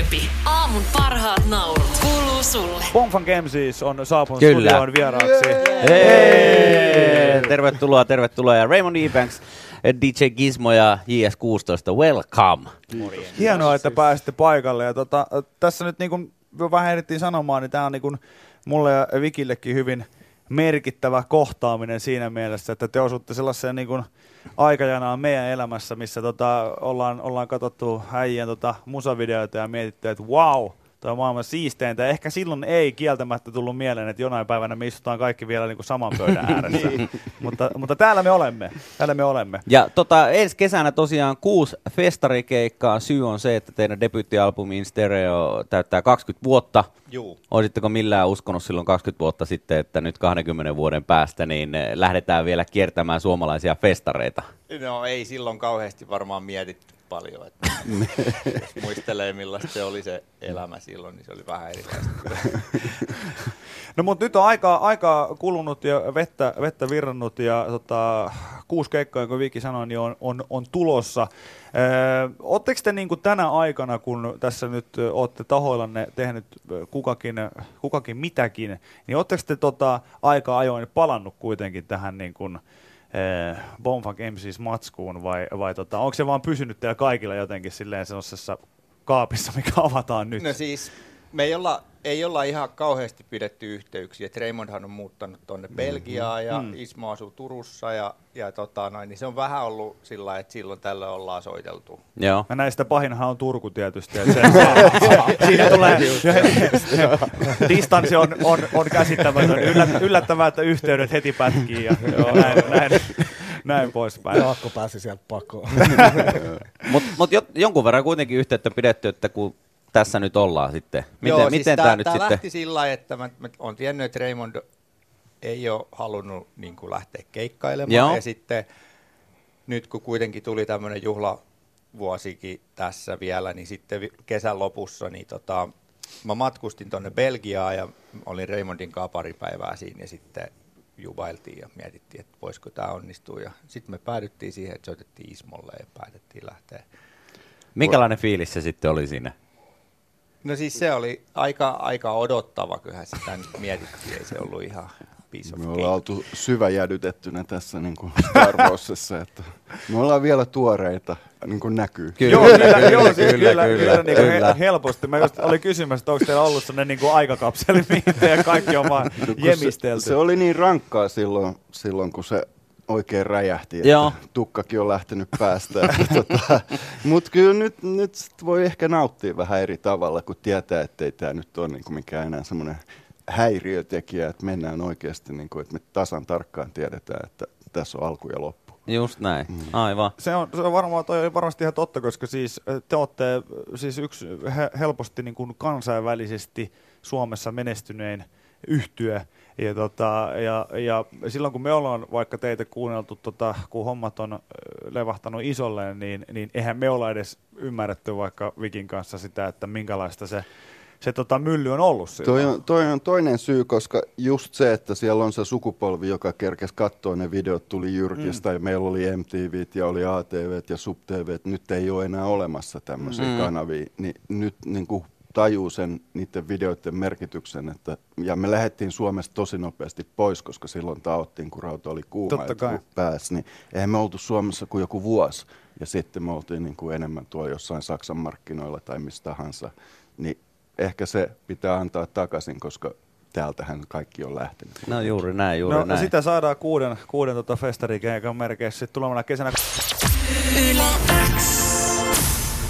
Köpi. Aamun parhaat naurut. Kuuluu sulle. Bonfan Game siis on saapunut Kyllä. studioon vieraaksi. Hei! Tervetuloa, tervetuloa. Ja Raymond Ebanks, DJ Gizmo ja JS16, welcome. Hienoa, että pääsitte paikalle. Ja tota, tässä nyt niin kuin vähän ehdittiin sanomaan, niin tämä on niin kuin mulle ja Vikillekin hyvin merkittävä kohtaaminen siinä mielessä, että te osutte sellaiseen niin kuin aikajanaan meidän elämässä, missä tota, ollaan, ollaan katsottu äijien tota, musavideoita ja mietitty, että wow, Tämä on maailman siisteintä. Ehkä silloin ei kieltämättä tullut mieleen, että jonain päivänä me istutaan kaikki vielä niin kuin saman pöydän ääressä. mutta, mutta täällä me olemme. Täällä me olemme. Ja tota, ensi kesänä tosiaan kuusi festarikeikkaa. Syy on se, että teidän debyyttialbumin Stereo täyttää 20 vuotta. Juu. Olisitteko millään uskonut silloin 20 vuotta sitten, että nyt 20 vuoden päästä niin eh, lähdetään vielä kiertämään suomalaisia festareita? No ei silloin kauheasti varmaan mietitty paljon. Että jos muistelee millaista se oli se elämä silloin, niin se oli vähän erilaista. No mutta nyt on aikaa, aikaa kulunut ja vettä, vettä virrannut ja tota, kuusi keikkaa, kun Viki sanoi, niin on, on, on tulossa. Oletteko te niin kuin tänä aikana, kun tässä nyt olette tahoillanne tehnyt kukakin, kukakin mitäkin, niin oletteko te tota, aika ajoin palannut kuitenkin tähän niin kuin, äh, Bonfunk MCs matskuun vai, vai tota, onko se vaan pysynyt teillä kaikilla jotenkin silleen sellaisessa kaapissa, mikä avataan nyt? No siis me ei olla, ei olla ihan kauheasti pidetty yhteyksiä. Et Raymondhan on muuttanut tuonne Belgiaan ja Mm. Ismo asuu Turussa ja, ja tota noin, niin se on vähän ollut sillä lailla, että silloin tällä ollaan soiteltu. Joo. Ja näistä pahinhan on Turku tietysti. Että se, se, siinä tulee, distanssi on, on, on käsittämätön. Yllät, yllättävää, että yhteydet heti pätkii ja näin, näin, näin poispäin. Jaakko pääsi sieltä pakoon. Mutta mut jo, jonkun verran kuitenkin yhteyttä pidetty, että kun tässä nyt ollaan sitten. Miten, Joo, miten siis tämä nyt tää sitten... lähti sillä että mä, mä olen tiennyt, että Raymond ei ole halunnut niin kuin lähteä keikkailemaan. Joo. Ja sitten nyt kun kuitenkin tuli tämmöinen juhlavuosikin tässä vielä, niin sitten kesän lopussa niin tota, mä matkustin tuonne Belgiaan ja olin Raymondin kanssa pari päivää siinä ja sitten juvailtiin ja mietittiin, että voisiko tämä onnistua. Ja sitten me päädyttiin siihen, että soitettiin Ismolle ja päätettiin lähteä. Minkälainen fiilis se sitten oli siinä? No siis se oli aika, aika odottava, kyllähän sitä nyt mietittiin, ei se ollut ihan piece of Me ollaan oltu syväjädytettynä tässä niin kuin Star Warsissa, että me ollaan vielä tuoreita, niin kuin näkyy. Kyllä, Joo, kyllä, joo, siis kyllä, kyllä, kyllä, kyllä, niin kuin kyllä. he- helposti. Mä just olin kysymässä, että onko teillä ollut sellainen niin kuin aikakapseli, mihin teidän kaikki on vaan No, jemistelty. Se, se oli niin rankkaa silloin, silloin kun se oikein räjähti, että Joo. tukkakin on lähtenyt päästä. tota, Mutta kyllä nyt, nyt sit voi ehkä nauttia vähän eri tavalla, kun tietää, että ei tämä nyt ole niin mikään enää semmoinen häiriötekijä, että mennään oikeasti, niin kuin, että me tasan tarkkaan tiedetään, että tässä on alku ja loppu. Just näin, aivan. Se on, se on varmaan, toi on varmasti ihan totta, koska siis äh, te olette äh, siis yksi he, helposti niin kuin kansainvälisesti Suomessa menestynein yhtyö. Ja, tota, ja, ja silloin kun me ollaan vaikka teitä kuunneltu, tota, kun hommat on levahtanut isolle, niin, niin eihän me olla edes ymmärretty vaikka Vikin kanssa sitä, että minkälaista se, se tota, mylly on ollut silloin. Toi on, toi on toinen syy, koska just se, että siellä on se sukupolvi, joka kerkesi katsoa ne videot, tuli Jyrkistä mm. ja meillä oli MTVt ja oli ATVt ja SubTVt, nyt ei ole enää olemassa tämmöisiä Mm. mm. kanavia, niin nyt niin kuin tajuu sen niiden videoiden merkityksen, että, ja me lähdettiin Suomesta tosi nopeasti pois, koska silloin taottiin, kun rauta oli kuuma Totta ja kai. kun pääsi, niin eihän me oltu Suomessa kuin joku vuosi, ja sitten me oltiin niin kuin enemmän tuolla jossain Saksan markkinoilla tai mistä tahansa, niin ehkä se pitää antaa takaisin, koska täältähän kaikki on lähtenyt. No juuri näin, juuri No, näin. sitä saadaan kuuden, kuuden tota festarikeikan merkeissä sitten tulevana kesänä. Yle X.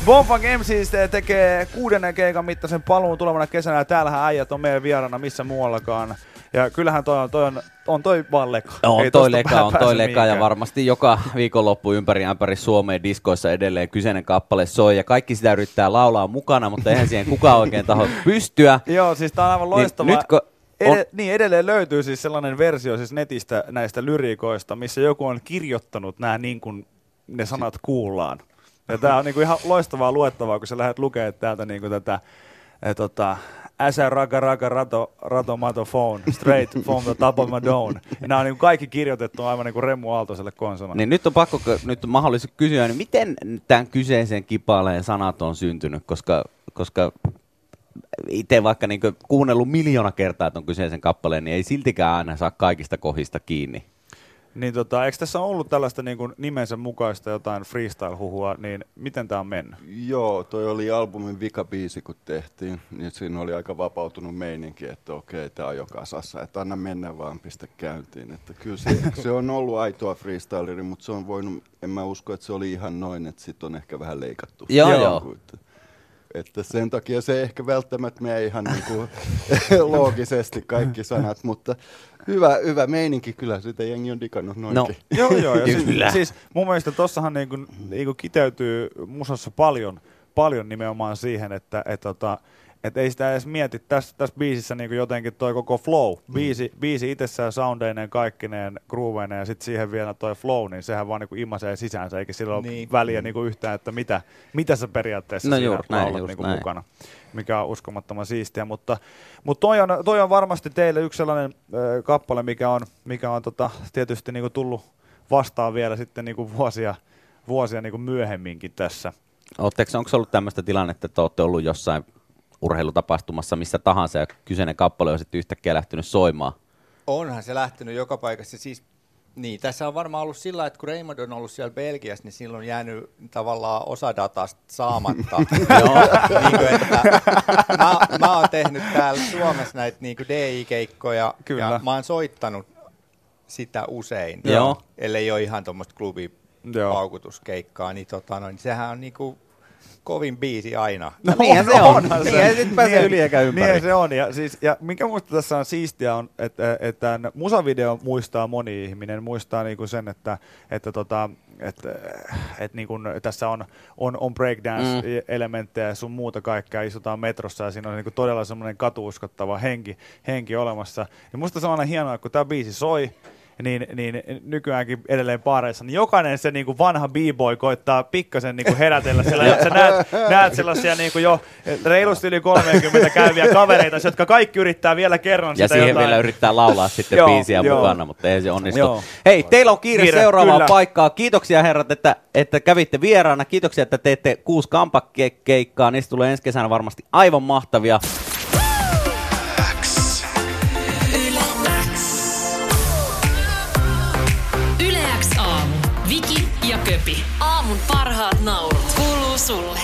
Bonfunk MCs te- tekee kuudennen keikan mittaisen paluun tulevana kesänä ja täällähän äijät on meidän vieraana missä muuallakaan. Ja kyllähän toi on, toi on, on toi vaan leka. On Ei toi leka, on toi leka ja varmasti joka viikonloppu ympäri ämpäri Suomeen diskoissa edelleen kyseinen kappale soi ja kaikki sitä yrittää laulaa mukana, mutta eihän siihen kukaan oikein taho pystyä. Joo, siis tää on aivan loistava. Niin, nytkö on, Ed- niin, edelleen löytyy siis sellainen versio siis netistä näistä lyriikoista, missä joku on kirjoittanut nämä niin kuin ne sanat kuullaan. Ja tää on niinku ihan loistavaa luettavaa, kun sä lähdet lukemaan täältä niinku tätä eh, tota, Äsä raka raka rato, rato mato phone, straight from the top of my dome. Ja nämä on niinku kaikki kirjoitettu aivan niinku Remmu Aaltoselle konsona. niin nyt on pakko nyt on mahdollisesti kysyä, niin miten tämän kyseisen kipaleen sanat on syntynyt, koska koska itse vaikka niin kuunnellut miljoona kertaa ton kyseisen kappaleen, niin ei siltikään aina saa kaikista kohdista kiinni. Niin tota, eikö tässä ollut tällaista niin kuin nimensä mukaista jotain freestyle-huhua, niin miten tämä on mennyt? Joo, toi oli albumin vikabiisi, kun tehtiin, niin siinä oli aika vapautunut meininki, että okei, tämä on jo kasassa, että anna mennä vaan, pistä käyntiin. Että kyllä se, se on ollut aitoa freestyleri, mutta se on voinut, en mä usko, että se oli ihan noin, että sit on ehkä vähän leikattu. Joo, Joku, joo. Että, sen takia se ehkä välttämättä mene ihan niin kuin loogisesti kaikki sanat, mutta hyvä, hyvä meininki kyllä, sitä jengi on digannut noinkin. No. Joo, joo. Ja siis, Kyllä. siis mun mielestä tossahan niinku, niinku kiteytyy musassa paljon, paljon nimenomaan siihen, että et, tota, et ei sitä edes mieti tässä, tässä biisissä niinku jotenkin toi koko flow. Biisi, biisi itsessään soundeineen, kaikkineen, grooveineen ja sitten siihen vielä toi flow, niin sehän vaan niinku imasee sisäänsä, eikä sillä ole Niin. väliä niinku yhtään, että mitä, mitä sä periaatteessa No siinä juuri näin, laulat just niinku näin. mukana mikä on uskomattoman siistiä, mutta, mutta toi, on, toi on varmasti teille yksi sellainen ö, kappale, mikä on, mikä on tota, tietysti niinku tullut vastaan vielä sitten niinku vuosia, vuosia niinku myöhemminkin tässä. Oletteko, onko ollut tämmöistä tilannetta, että olette ollut jossain urheilutapahtumassa missä tahansa ja kyseinen kappale on sitten yhtäkkiä lähtenyt soimaan? Onhan se lähtenyt joka paikassa. Siis, niin, tässä on varmaan ollut sillä, että kun Raymond on ollut siellä Belgiassa, niin silloin on jäänyt tavallaan osa datasta saamatta. Joo. niin kuin, että mä, mä oon tehnyt täällä Suomessa näitä niin DI-keikkoja Kyllä. ja mä oon soittanut sitä usein. Joo. Ellei ole ihan tuommoista Joo. klubipaukutuskeikkaa, niin, tota, noin, sehän on niinku kovin biisi aina. No, niinhän se on. onhan se. Niinhän sit Niin- yli eikä ympäri. Niinhän se on. Ja, siis, ja mikä musta tässä on siistiä on, että, että tämän musavideo muistaa moni ihminen. Muistaa niinku sen, että, että, tota, että, että niinku tässä on, on, on breakdance-elementtejä ja sun muuta kaikkea. Istutaan metrossa ja siinä on niinku todella semmoinen katuuskottava henki, henki olemassa. Ja musta se on aina hienoa, että kun tämä biisi soi, niin, niin nykyäänkin edelleen baareissa, niin jokainen se niin kuin vanha b-boy koittaa pikkasen niin kuin herätellä siellä. ja sä näet, näet sellaisia niin kuin jo reilusti yli 30 käyviä kavereita, jotka kaikki yrittää vielä kerran Ja sitä siihen jotain. vielä yrittää laulaa sitten Joo, biisiä joo. mukana, mutta ei se onnistu. Joo. Hei, teillä on kiire, Kiire, seuraavaan kyllä. paikkaa. Kiitoksia herrat, että, että kävitte vieraana. Kiitoksia, että teette kuusi kampakeikkaa. Niistä tulee ensi kesänä varmasti aivan mahtavia. Köpi. Aamun parhaat naurut kuuluu sulle.